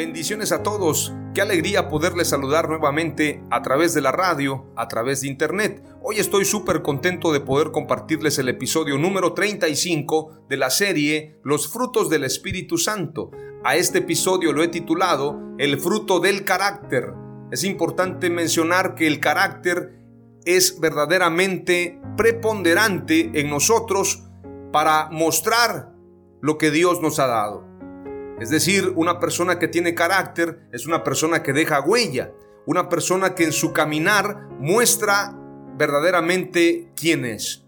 Bendiciones a todos. Qué alegría poderles saludar nuevamente a través de la radio, a través de internet. Hoy estoy súper contento de poder compartirles el episodio número 35 de la serie Los frutos del Espíritu Santo. A este episodio lo he titulado El fruto del carácter. Es importante mencionar que el carácter es verdaderamente preponderante en nosotros para mostrar lo que Dios nos ha dado. Es decir, una persona que tiene carácter es una persona que deja huella, una persona que en su caminar muestra verdaderamente quién es.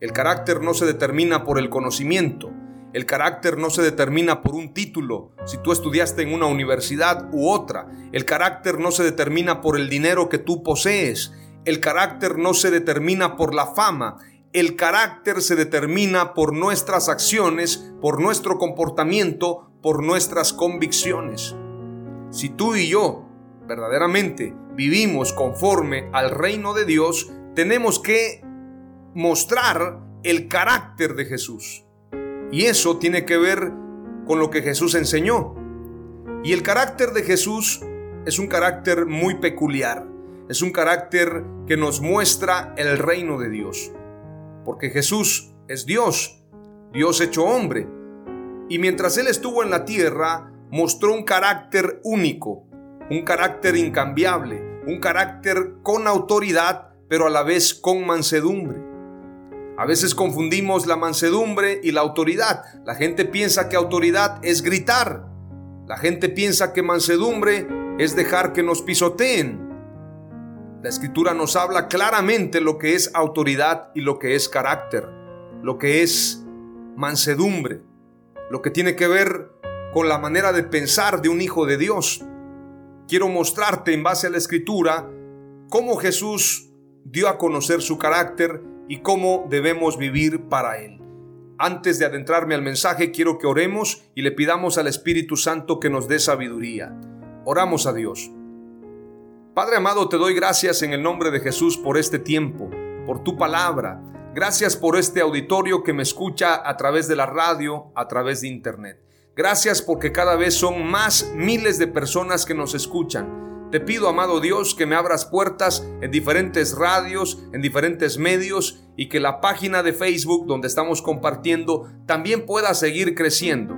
El carácter no se determina por el conocimiento, el carácter no se determina por un título, si tú estudiaste en una universidad u otra. El carácter no se determina por el dinero que tú posees. El carácter no se determina por la fama. El carácter se determina por nuestras acciones, por nuestro comportamiento, por nuestras convicciones. Si tú y yo verdaderamente vivimos conforme al reino de Dios, tenemos que mostrar el carácter de Jesús. Y eso tiene que ver con lo que Jesús enseñó. Y el carácter de Jesús es un carácter muy peculiar. Es un carácter que nos muestra el reino de Dios. Porque Jesús es Dios, Dios hecho hombre, y mientras Él estuvo en la tierra, mostró un carácter único, un carácter incambiable, un carácter con autoridad, pero a la vez con mansedumbre. A veces confundimos la mansedumbre y la autoridad. La gente piensa que autoridad es gritar. La gente piensa que mansedumbre es dejar que nos pisoteen. La escritura nos habla claramente lo que es autoridad y lo que es carácter, lo que es mansedumbre lo que tiene que ver con la manera de pensar de un hijo de Dios. Quiero mostrarte en base a la escritura cómo Jesús dio a conocer su carácter y cómo debemos vivir para Él. Antes de adentrarme al mensaje, quiero que oremos y le pidamos al Espíritu Santo que nos dé sabiduría. Oramos a Dios. Padre amado, te doy gracias en el nombre de Jesús por este tiempo, por tu palabra Gracias por este auditorio que me escucha a través de la radio, a través de internet. Gracias porque cada vez son más miles de personas que nos escuchan. Te pido, amado Dios, que me abras puertas en diferentes radios, en diferentes medios y que la página de Facebook donde estamos compartiendo también pueda seguir creciendo.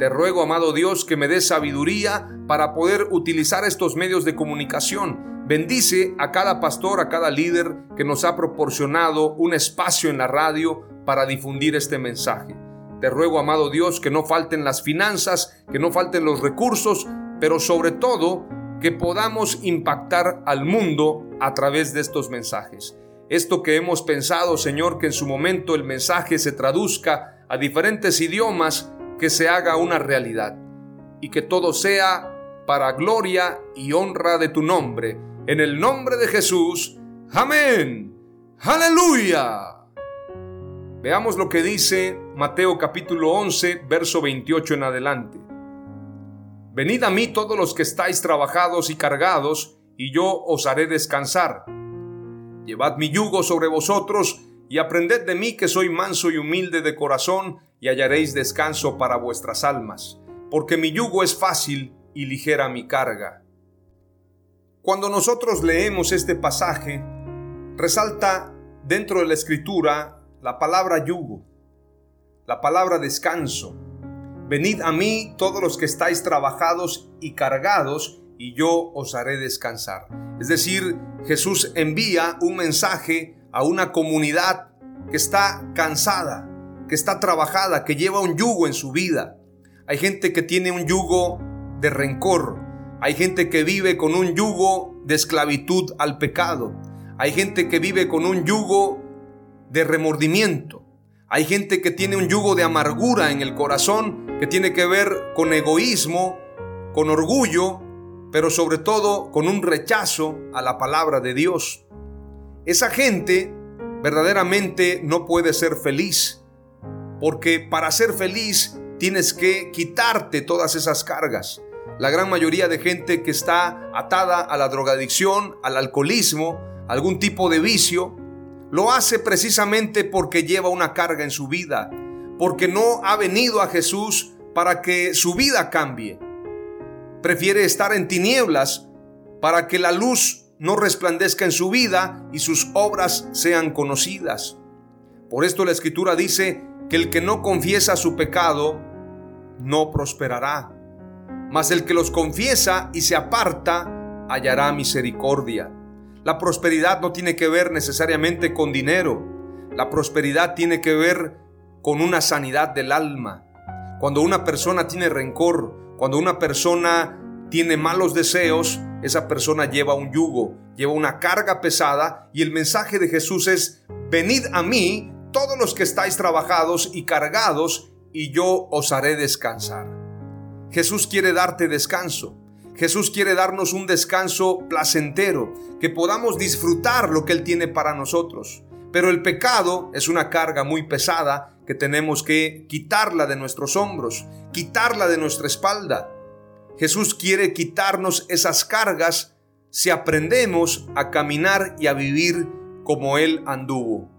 Te ruego, amado Dios, que me des sabiduría para poder utilizar estos medios de comunicación Bendice a cada pastor, a cada líder que nos ha proporcionado un espacio en la radio para difundir este mensaje. Te ruego, amado Dios, que no falten las finanzas, que no falten los recursos, pero sobre todo que podamos impactar al mundo a través de estos mensajes. Esto que hemos pensado, Señor, que en su momento el mensaje se traduzca a diferentes idiomas, que se haga una realidad y que todo sea para gloria y honra de tu nombre en el nombre de Jesús. Amén. Aleluya. Veamos lo que dice Mateo capítulo 11, verso 28 en adelante. Venid a mí todos los que estáis trabajados y cargados, y yo os haré descansar. Llevad mi yugo sobre vosotros, y aprended de mí que soy manso y humilde de corazón, y hallaréis descanso para vuestras almas. Porque mi yugo es fácil y ligera mi carga. Cuando nosotros leemos este pasaje, resalta dentro de la escritura la palabra yugo, la palabra descanso. Venid a mí todos los que estáis trabajados y cargados, y yo os haré descansar. Es decir, Jesús envía un mensaje a una comunidad que está cansada, que está trabajada, que lleva un yugo en su vida. Hay gente que tiene un yugo de rencor. Hay gente que vive con un yugo de esclavitud al pecado. Hay gente que vive con un yugo de remordimiento. Hay gente que tiene un yugo de amargura en el corazón que tiene que ver con egoísmo, con orgullo, pero sobre todo con un rechazo a la palabra de Dios. Esa gente verdaderamente no puede ser feliz, porque para ser feliz tienes que quitarte todas esas cargas. La gran mayoría de gente que está atada a la drogadicción, al alcoholismo, algún tipo de vicio, lo hace precisamente porque lleva una carga en su vida, porque no ha venido a Jesús para que su vida cambie. Prefiere estar en tinieblas para que la luz no resplandezca en su vida y sus obras sean conocidas. Por esto la escritura dice que el que no confiesa su pecado no prosperará, mas el que los confiesa y se aparta hallará misericordia. La prosperidad no tiene que ver necesariamente con dinero, la prosperidad tiene que ver con una sanidad del alma. Cuando una persona tiene rencor, cuando una persona tiene malos deseos, esa persona lleva un yugo, lleva una carga pesada y el mensaje de Jesús es, venid a mí todos los que estáis trabajados y cargados y yo os haré descansar. Jesús quiere darte descanso. Jesús quiere darnos un descanso placentero, que podamos disfrutar lo que Él tiene para nosotros. Pero el pecado es una carga muy pesada que tenemos que quitarla de nuestros hombros, quitarla de nuestra espalda. Jesús quiere quitarnos esas cargas si aprendemos a caminar y a vivir como Él anduvo.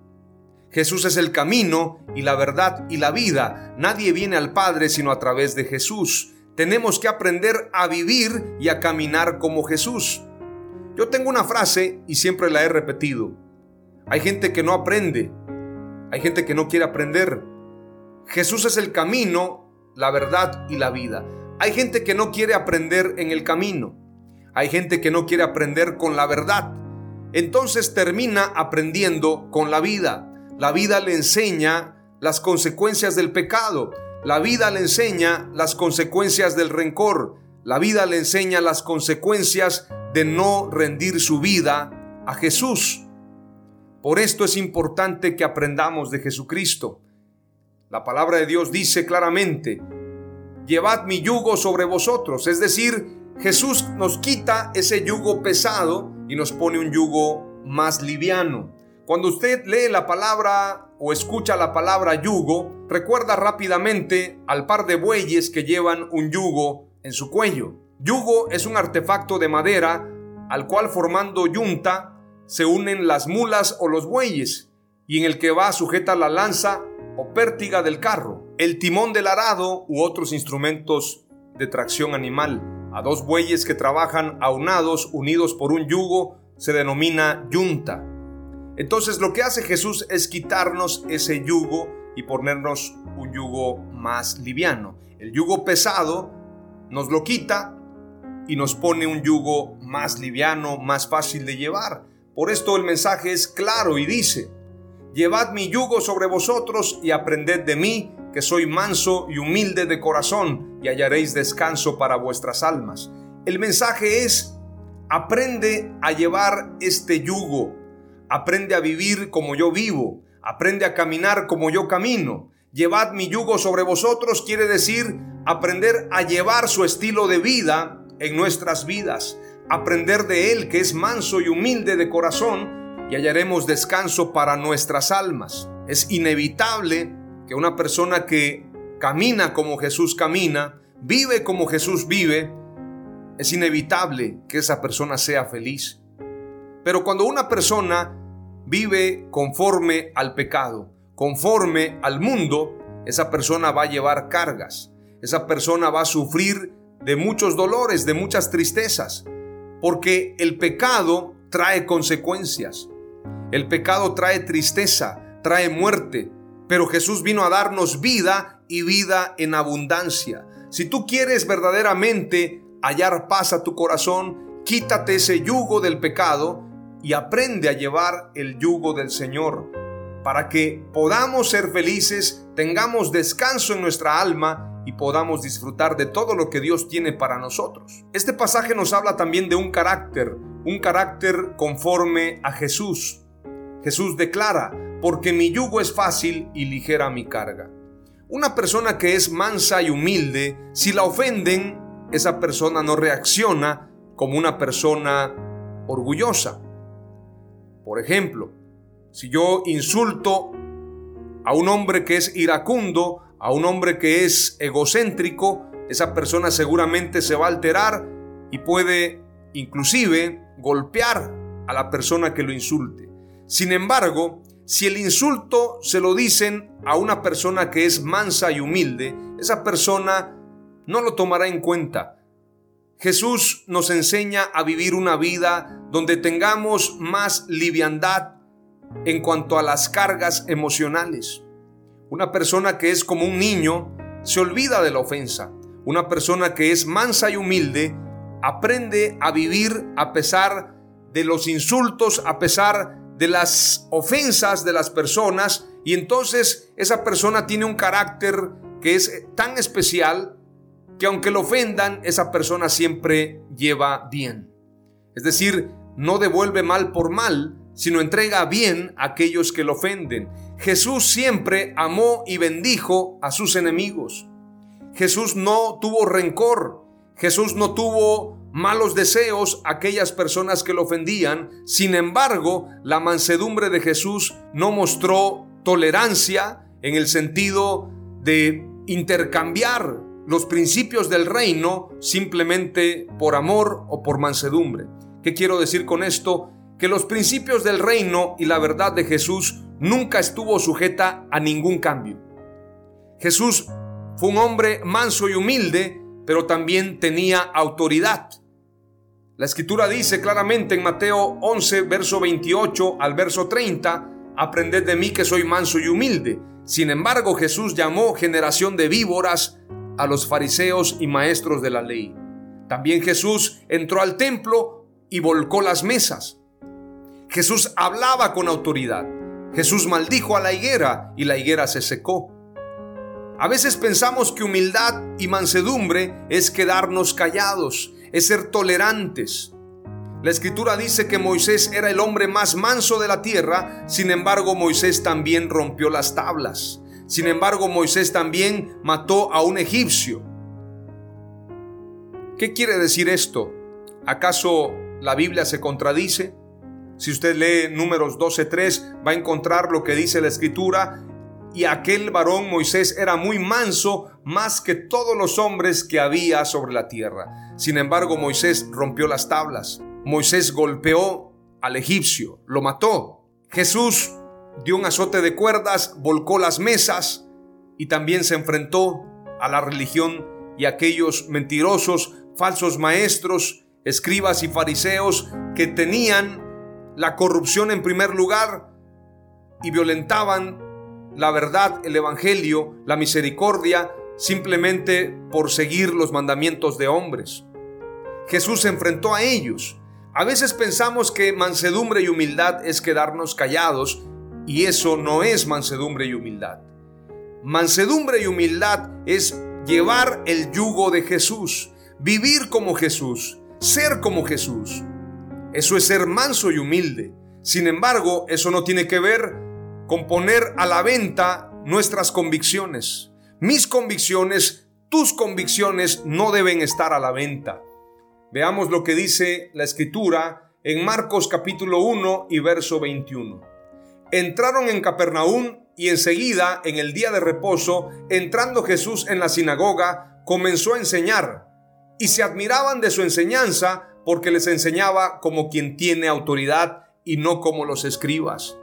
Jesús es el camino y la verdad y la vida. Nadie viene al Padre sino a través de Jesús. Tenemos que aprender a vivir y a caminar como Jesús. Yo tengo una frase y siempre la he repetido. Hay gente que no aprende, hay gente que no quiere aprender. Jesús es el camino, la verdad y la vida. Hay gente que no quiere aprender en el camino. Hay gente que no quiere aprender con la verdad. Entonces termina aprendiendo con la vida. La vida le enseña las consecuencias del pecado. La vida le enseña las consecuencias del rencor. La vida le enseña las consecuencias de no rendir su vida a Jesús. Por esto es importante que aprendamos de Jesucristo. La palabra de Dios dice claramente, llevad mi yugo sobre vosotros. Es decir, Jesús nos quita ese yugo pesado y nos pone un yugo más liviano. Cuando usted lee la palabra o escucha la palabra yugo, recuerda rápidamente al par de bueyes que llevan un yugo en su cuello. Yugo es un artefacto de madera al cual formando yunta se unen las mulas o los bueyes, y en el que va sujeta la lanza o pértiga del carro, el timón del arado u otros instrumentos de tracción animal. A dos bueyes que trabajan aunados, unidos por un yugo, se denomina yunta. Entonces lo que hace Jesús es quitarnos ese yugo y ponernos un yugo más liviano. El yugo pesado nos lo quita y nos pone un yugo más liviano, más fácil de llevar. Por esto el mensaje es claro y dice, Llevad mi yugo sobre vosotros y aprended de mí, que soy manso y humilde de corazón, y hallaréis descanso para vuestras almas. El mensaje es, aprende a llevar este yugo, aprende a vivir como yo vivo, aprende a caminar como yo camino. Llevad mi yugo sobre vosotros quiere decir aprender a llevar su estilo de vida en nuestras vidas aprender de Él que es manso y humilde de corazón y hallaremos descanso para nuestras almas. Es inevitable que una persona que camina como Jesús camina, vive como Jesús vive, es inevitable que esa persona sea feliz. Pero cuando una persona vive conforme al pecado, conforme al mundo, esa persona va a llevar cargas, esa persona va a sufrir de muchos dolores, de muchas tristezas, porque el pecado trae consecuencias. El pecado trae tristeza, trae muerte, pero Jesús vino a darnos vida y vida en abundancia. Si tú quieres verdaderamente hallar paz a tu corazón, quítate ese yugo del pecado y aprende a llevar el yugo del Señor, para que podamos ser felices, tengamos descanso en nuestra alma y podamos disfrutar de todo lo que Dios tiene para nosotros. Este pasaje nos habla también de un carácter, un carácter conforme a Jesús. Jesús declara, porque mi yugo es fácil y ligera mi carga. Una persona que es mansa y humilde, si la ofenden, esa persona no reacciona como una persona orgullosa. Por ejemplo, si yo insulto a un hombre que es iracundo, a un hombre que es egocéntrico, esa persona seguramente se va a alterar y puede inclusive golpear a la persona que lo insulte. Sin embargo, si el insulto se lo dicen a una persona que es mansa y humilde, esa persona no lo tomará en cuenta. Jesús nos enseña a vivir una vida donde tengamos más liviandad en cuanto a las cargas emocionales. Una persona que es como un niño se olvida de la ofensa. Una persona que es mansa y humilde aprende a vivir a pesar de los insultos, a pesar de las ofensas de las personas y entonces esa persona tiene un carácter que es tan especial que aunque lo ofendan, esa persona siempre lleva bien. Es decir, no devuelve mal por mal, sino entrega bien a aquellos que lo ofenden. Jesús siempre amó y bendijo a sus enemigos. Jesús no tuvo rencor. Jesús no tuvo malos deseos a aquellas personas que lo ofendían. Sin embargo, la mansedumbre de Jesús no mostró tolerancia en el sentido de intercambiar los principios del reino simplemente por amor o por mansedumbre. ¿Qué quiero decir con esto? Que los principios del reino y la verdad de Jesús nunca estuvo sujeta a ningún cambio. Jesús fue un hombre manso y humilde, pero también tenía autoridad. La escritura dice claramente en Mateo 11, verso 28 al verso 30, aprended de mí que soy manso y humilde. Sin embargo, Jesús llamó generación de víboras a los fariseos y maestros de la ley. También Jesús entró al templo y volcó las mesas. Jesús hablaba con autoridad. Jesús maldijo a la higuera y la higuera se secó. A veces pensamos que humildad y mansedumbre es quedarnos callados, es ser tolerantes. La escritura dice que Moisés era el hombre más manso de la tierra, sin embargo Moisés también rompió las tablas. Sin embargo Moisés también mató a un egipcio. ¿Qué quiere decir esto? ¿Acaso la Biblia se contradice? Si usted lee números 12.3 va a encontrar lo que dice la escritura y aquel varón Moisés era muy manso más que todos los hombres que había sobre la tierra. Sin embargo, Moisés rompió las tablas. Moisés golpeó al egipcio, lo mató. Jesús dio un azote de cuerdas, volcó las mesas y también se enfrentó a la religión y aquellos mentirosos, falsos maestros, escribas y fariseos que tenían la corrupción en primer lugar y violentaban la verdad, el Evangelio, la misericordia, simplemente por seguir los mandamientos de hombres. Jesús se enfrentó a ellos. A veces pensamos que mansedumbre y humildad es quedarnos callados y eso no es mansedumbre y humildad. Mansedumbre y humildad es llevar el yugo de Jesús, vivir como Jesús, ser como Jesús. Eso es ser manso y humilde. Sin embargo, eso no tiene que ver con poner a la venta nuestras convicciones. Mis convicciones, tus convicciones no deben estar a la venta. Veamos lo que dice la escritura en Marcos capítulo 1 y verso 21. Entraron en Capernaum y enseguida, en el día de reposo, entrando Jesús en la sinagoga, comenzó a enseñar. Y se admiraban de su enseñanza porque les enseñaba como quien tiene autoridad y no como los escribas.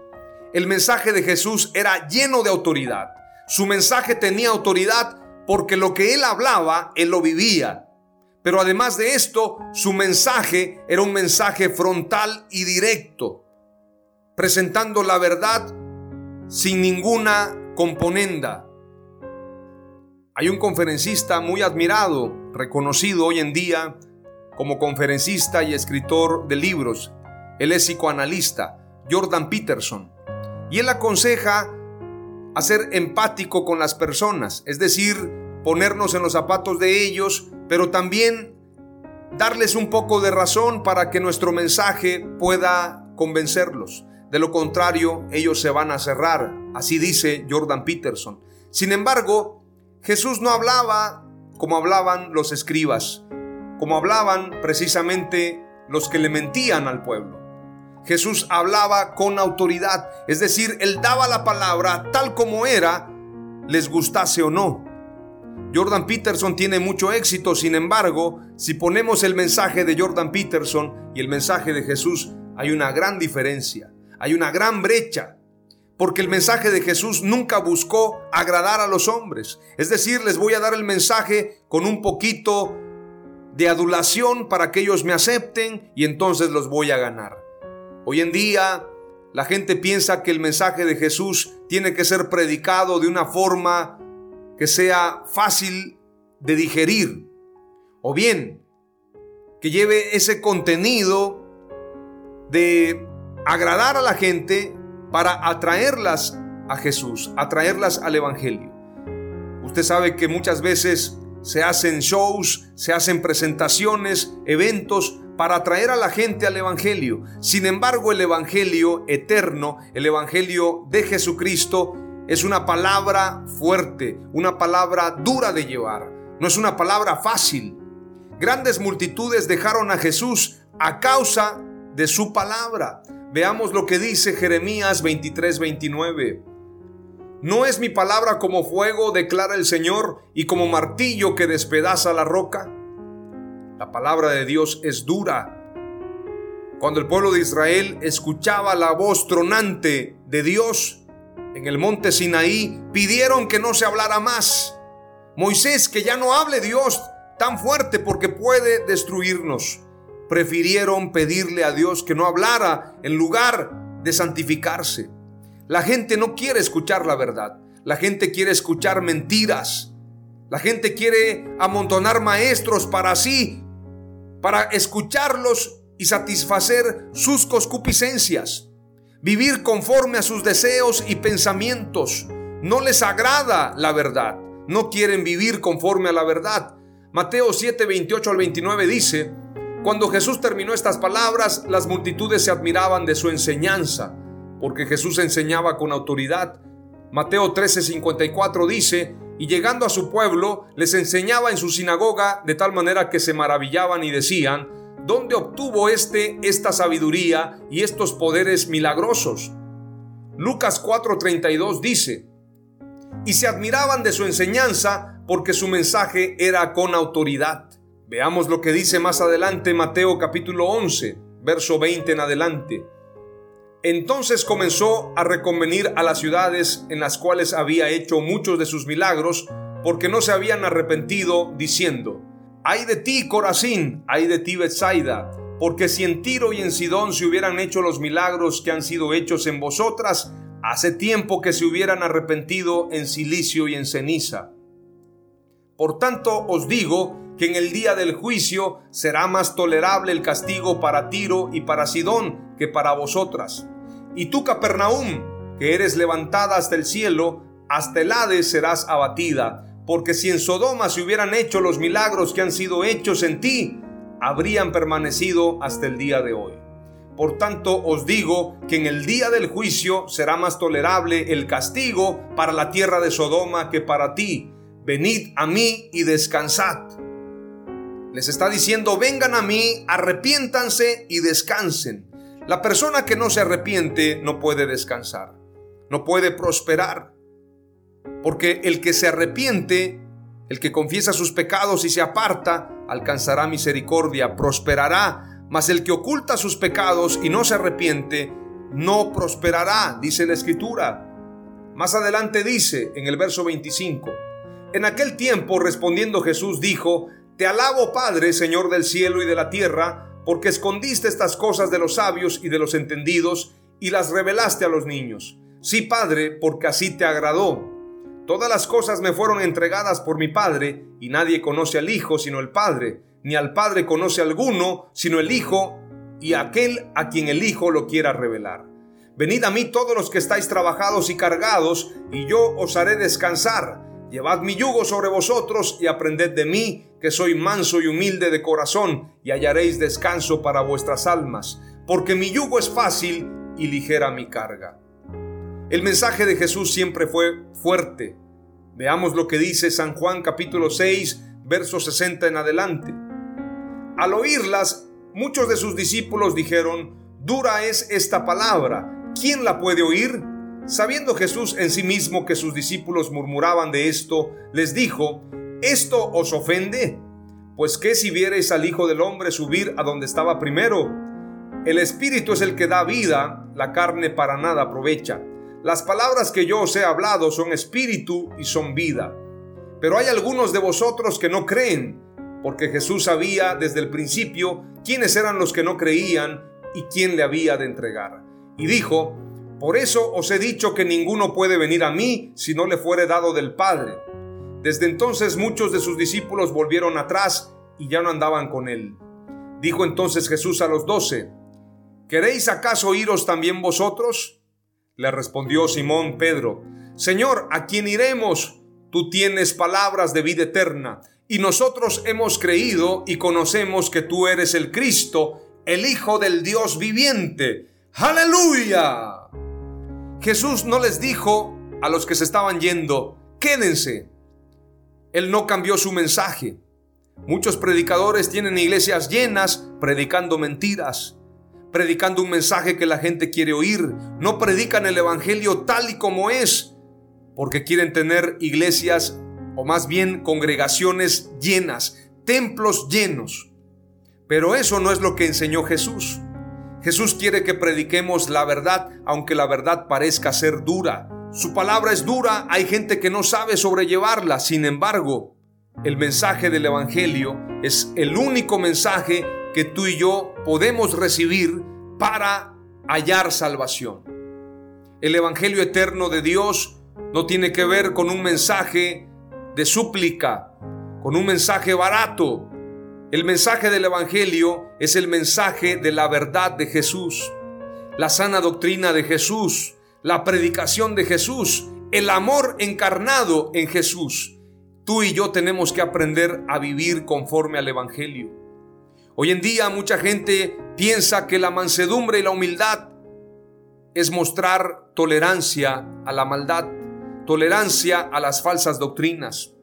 El mensaje de Jesús era lleno de autoridad. Su mensaje tenía autoridad porque lo que él hablaba, él lo vivía. Pero además de esto, su mensaje era un mensaje frontal y directo, presentando la verdad sin ninguna componenda. Hay un conferencista muy admirado, reconocido hoy en día como conferencista y escritor de libros. Él es psicoanalista, Jordan Peterson. Y él aconseja a ser empático con las personas, es decir, ponernos en los zapatos de ellos, pero también darles un poco de razón para que nuestro mensaje pueda convencerlos. De lo contrario, ellos se van a cerrar. Así dice Jordan Peterson. Sin embargo, Jesús no hablaba como hablaban los escribas, como hablaban precisamente los que le mentían al pueblo. Jesús hablaba con autoridad, es decir, él daba la palabra tal como era, les gustase o no. Jordan Peterson tiene mucho éxito, sin embargo, si ponemos el mensaje de Jordan Peterson y el mensaje de Jesús, hay una gran diferencia. Hay una gran brecha. Porque el mensaje de Jesús nunca buscó agradar a los hombres. Es decir, les voy a dar el mensaje con un poquito de adulación para que ellos me acepten y entonces los voy a ganar. Hoy en día la gente piensa que el mensaje de Jesús tiene que ser predicado de una forma que sea fácil de digerir. O bien, que lleve ese contenido de agradar a la gente para atraerlas a Jesús, atraerlas al Evangelio. Usted sabe que muchas veces se hacen shows, se hacen presentaciones, eventos para atraer a la gente al Evangelio. Sin embargo, el Evangelio eterno, el Evangelio de Jesucristo, es una palabra fuerte, una palabra dura de llevar. No es una palabra fácil. Grandes multitudes dejaron a Jesús a causa de su palabra. Veamos lo que dice Jeremías 23, 29. ¿No es mi palabra como fuego, declara el Señor, y como martillo que despedaza la roca? La palabra de Dios es dura. Cuando el pueblo de Israel escuchaba la voz tronante de Dios en el monte Sinaí, pidieron que no se hablara más. Moisés, que ya no hable Dios tan fuerte porque puede destruirnos prefirieron pedirle a Dios que no hablara en lugar de santificarse. La gente no quiere escuchar la verdad. La gente quiere escuchar mentiras. La gente quiere amontonar maestros para sí, para escucharlos y satisfacer sus concupiscencias. Vivir conforme a sus deseos y pensamientos. No les agrada la verdad. No quieren vivir conforme a la verdad. Mateo 7, 28 al 29 dice, cuando Jesús terminó estas palabras, las multitudes se admiraban de su enseñanza, porque Jesús enseñaba con autoridad. Mateo 13:54 dice, y llegando a su pueblo, les enseñaba en su sinagoga de tal manera que se maravillaban y decían, ¿dónde obtuvo éste esta sabiduría y estos poderes milagrosos? Lucas 4:32 dice, y se admiraban de su enseñanza porque su mensaje era con autoridad. Veamos lo que dice más adelante Mateo capítulo 11, verso 20 en adelante. Entonces comenzó a reconvenir a las ciudades en las cuales había hecho muchos de sus milagros, porque no se habían arrepentido, diciendo, Ay de ti, Corazín, ay de ti, Bethsaida, porque si en Tiro y en Sidón se hubieran hecho los milagros que han sido hechos en vosotras, hace tiempo que se hubieran arrepentido en silicio y en ceniza. Por tanto os digo que en el día del juicio será más tolerable el castigo para Tiro y para Sidón que para vosotras. Y tú, Capernaum, que eres levantada hasta el cielo, hasta el Hades serás abatida, porque si en Sodoma se hubieran hecho los milagros que han sido hechos en ti, habrían permanecido hasta el día de hoy. Por tanto os digo que en el día del juicio será más tolerable el castigo para la tierra de Sodoma que para ti. Venid a mí y descansad. Les está diciendo, vengan a mí, arrepiéntanse y descansen. La persona que no se arrepiente no puede descansar, no puede prosperar. Porque el que se arrepiente, el que confiesa sus pecados y se aparta, alcanzará misericordia, prosperará. Mas el que oculta sus pecados y no se arrepiente, no prosperará, dice la escritura. Más adelante dice en el verso 25, en aquel tiempo respondiendo Jesús dijo, Te alabo, Padre, Señor del cielo y de la tierra, porque escondiste estas cosas de los sabios y de los entendidos y las revelaste a los niños. Sí, Padre, porque así te agradó. Todas las cosas me fueron entregadas por mi Padre, y nadie conoce al Hijo sino el Padre, ni al Padre conoce alguno sino el Hijo, y aquel a quien el Hijo lo quiera revelar. Venid a mí todos los que estáis trabajados y cargados, y yo os haré descansar. Llevad mi yugo sobre vosotros y aprended de mí, que soy manso y humilde de corazón, y hallaréis descanso para vuestras almas, porque mi yugo es fácil y ligera mi carga. El mensaje de Jesús siempre fue fuerte. Veamos lo que dice San Juan capítulo 6, verso 60 en adelante. Al oírlas, muchos de sus discípulos dijeron, dura es esta palabra ¿quién la puede oír? Sabiendo Jesús en sí mismo que sus discípulos murmuraban de esto, les dijo, ¿esto os ofende? Pues qué si viereis al Hijo del Hombre subir a donde estaba primero. El Espíritu es el que da vida, la carne para nada aprovecha. Las palabras que yo os he hablado son espíritu y son vida. Pero hay algunos de vosotros que no creen, porque Jesús sabía desde el principio quiénes eran los que no creían y quién le había de entregar y dijo, Por eso os he dicho que ninguno puede venir a mí si no le fuere dado del Padre. Desde entonces muchos de sus discípulos volvieron atrás y ya no andaban con él. Dijo entonces Jesús a los doce, ¿Queréis acaso iros también vosotros? Le respondió Simón Pedro, Señor, ¿a quién iremos? Tú tienes palabras de vida eterna, y nosotros hemos creído y conocemos que tú eres el Cristo, el Hijo del Dios viviente. Aleluya. Jesús no les dijo a los que se estaban yendo, quédense. Él no cambió su mensaje. Muchos predicadores tienen iglesias llenas predicando mentiras, predicando un mensaje que la gente quiere oír. No predican el Evangelio tal y como es, porque quieren tener iglesias o más bien congregaciones llenas, templos llenos. Pero eso no es lo que enseñó Jesús. Jesús quiere que prediquemos la verdad, aunque la verdad parezca ser dura. Su palabra es dura, hay gente que no sabe sobrellevarla. Sin embargo, el mensaje del Evangelio es el único mensaje que tú y yo podemos recibir para hallar salvación. El Evangelio eterno de Dios no tiene que ver con un mensaje de súplica, con un mensaje barato, el mensaje del Evangelio es el mensaje de la verdad de Jesús, la sana doctrina de Jesús, la predicación de Jesús, el amor encarnado en Jesús. Tú y yo tenemos que aprender a vivir conforme al Evangelio. Hoy en día mucha gente piensa que la mansedumbre y la humildad es mostrar tolerancia a la maldad, tolerancia a las falsas doctrinas.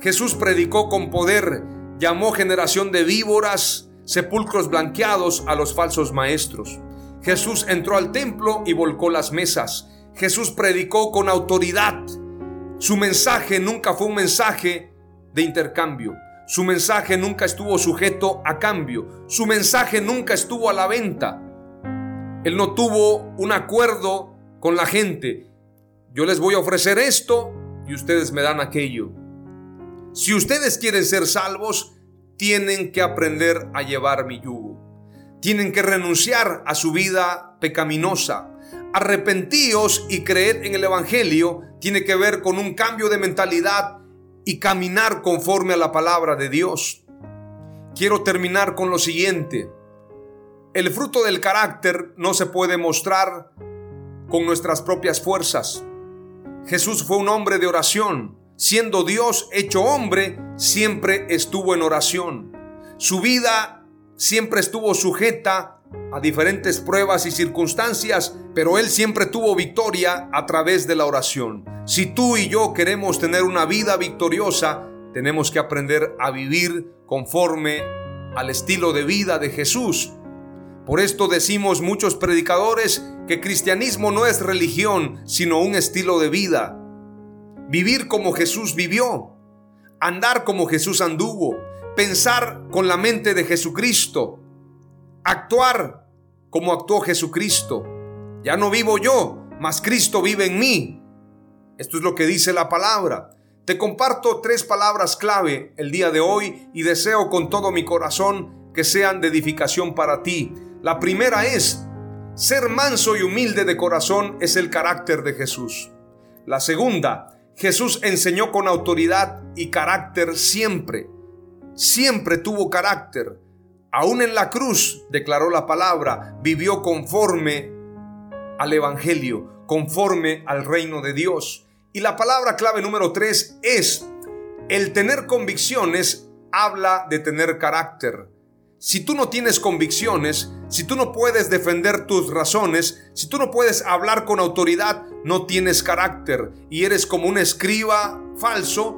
Jesús predicó con poder llamó generación de víboras, sepulcros blanqueados a los falsos maestros. Jesús entró al templo y volcó las mesas. Jesús predicó con autoridad. Su mensaje nunca fue un mensaje de intercambio. Su mensaje nunca estuvo sujeto a cambio. Su mensaje nunca estuvo a la venta. Él no tuvo un acuerdo con la gente. Yo les voy a ofrecer esto y ustedes me dan aquello. Si ustedes quieren ser salvos, tienen que aprender a llevar mi yugo. Tienen que renunciar a su vida pecaminosa. Arrepentíos y creed en el Evangelio tiene que ver con un cambio de mentalidad y caminar conforme a la palabra de Dios. Quiero terminar con lo siguiente. El fruto del carácter no se puede mostrar con nuestras propias fuerzas. Jesús fue un hombre de oración siendo Dios hecho hombre, siempre estuvo en oración. Su vida siempre estuvo sujeta a diferentes pruebas y circunstancias, pero Él siempre tuvo victoria a través de la oración. Si tú y yo queremos tener una vida victoriosa, tenemos que aprender a vivir conforme al estilo de vida de Jesús. Por esto decimos muchos predicadores que cristianismo no es religión, sino un estilo de vida vivir como Jesús vivió, andar como Jesús anduvo, pensar con la mente de Jesucristo, actuar como actuó Jesucristo. Ya no vivo yo, mas Cristo vive en mí. Esto es lo que dice la palabra. Te comparto tres palabras clave el día de hoy y deseo con todo mi corazón que sean de edificación para ti. La primera es, ser manso y humilde de corazón es el carácter de Jesús. La segunda, Jesús enseñó con autoridad y carácter siempre. Siempre tuvo carácter. Aún en la cruz, declaró la palabra, vivió conforme al Evangelio, conforme al reino de Dios. Y la palabra clave número tres es, el tener convicciones habla de tener carácter. Si tú no tienes convicciones, si tú no puedes defender tus razones, si tú no puedes hablar con autoridad, no tienes carácter y eres como un escriba falso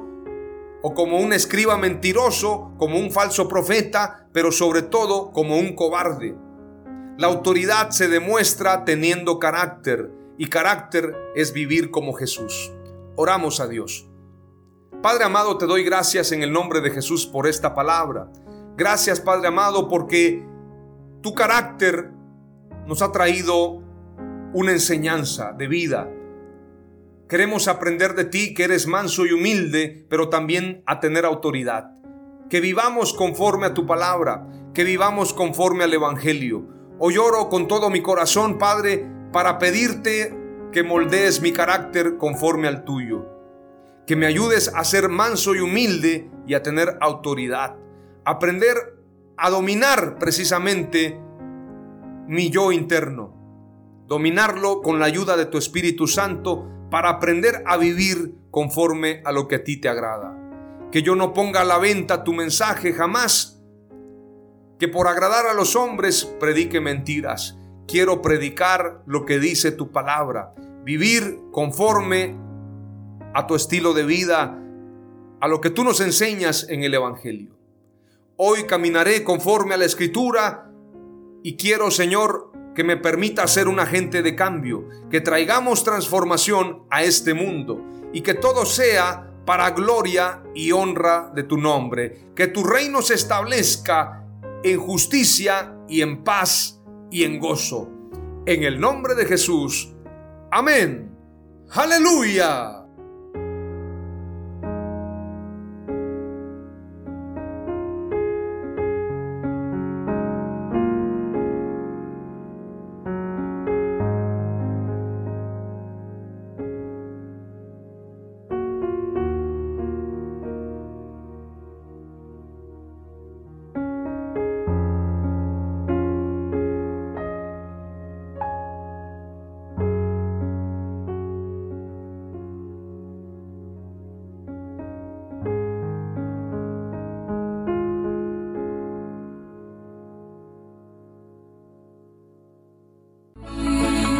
o como un escriba mentiroso, como un falso profeta, pero sobre todo como un cobarde. La autoridad se demuestra teniendo carácter y carácter es vivir como Jesús. Oramos a Dios. Padre amado, te doy gracias en el nombre de Jesús por esta palabra. Gracias Padre amado porque tu carácter nos ha traído una enseñanza de vida. Queremos aprender de ti que eres manso y humilde, pero también a tener autoridad. Que vivamos conforme a tu palabra, que vivamos conforme al Evangelio. Hoy oro con todo mi corazón, Padre, para pedirte que moldees mi carácter conforme al tuyo. Que me ayudes a ser manso y humilde y a tener autoridad aprender a dominar precisamente mi yo interno. Dominarlo con la ayuda de tu Espíritu Santo para aprender a vivir conforme a lo que a ti te agrada. Que yo no ponga a la venta tu mensaje jamás. Que por agradar a los hombres predique mentiras. Quiero predicar lo que dice tu palabra. Vivir conforme a tu estilo de vida, a lo que tú nos enseñas en el Evangelio. Hoy caminaré conforme a la escritura y quiero, Señor, que me permita ser un agente de cambio, que traigamos transformación a este mundo y que todo sea para gloria y honra de tu nombre, que tu reino se establezca en justicia y en paz y en gozo. En el nombre de Jesús. Amén. Aleluya.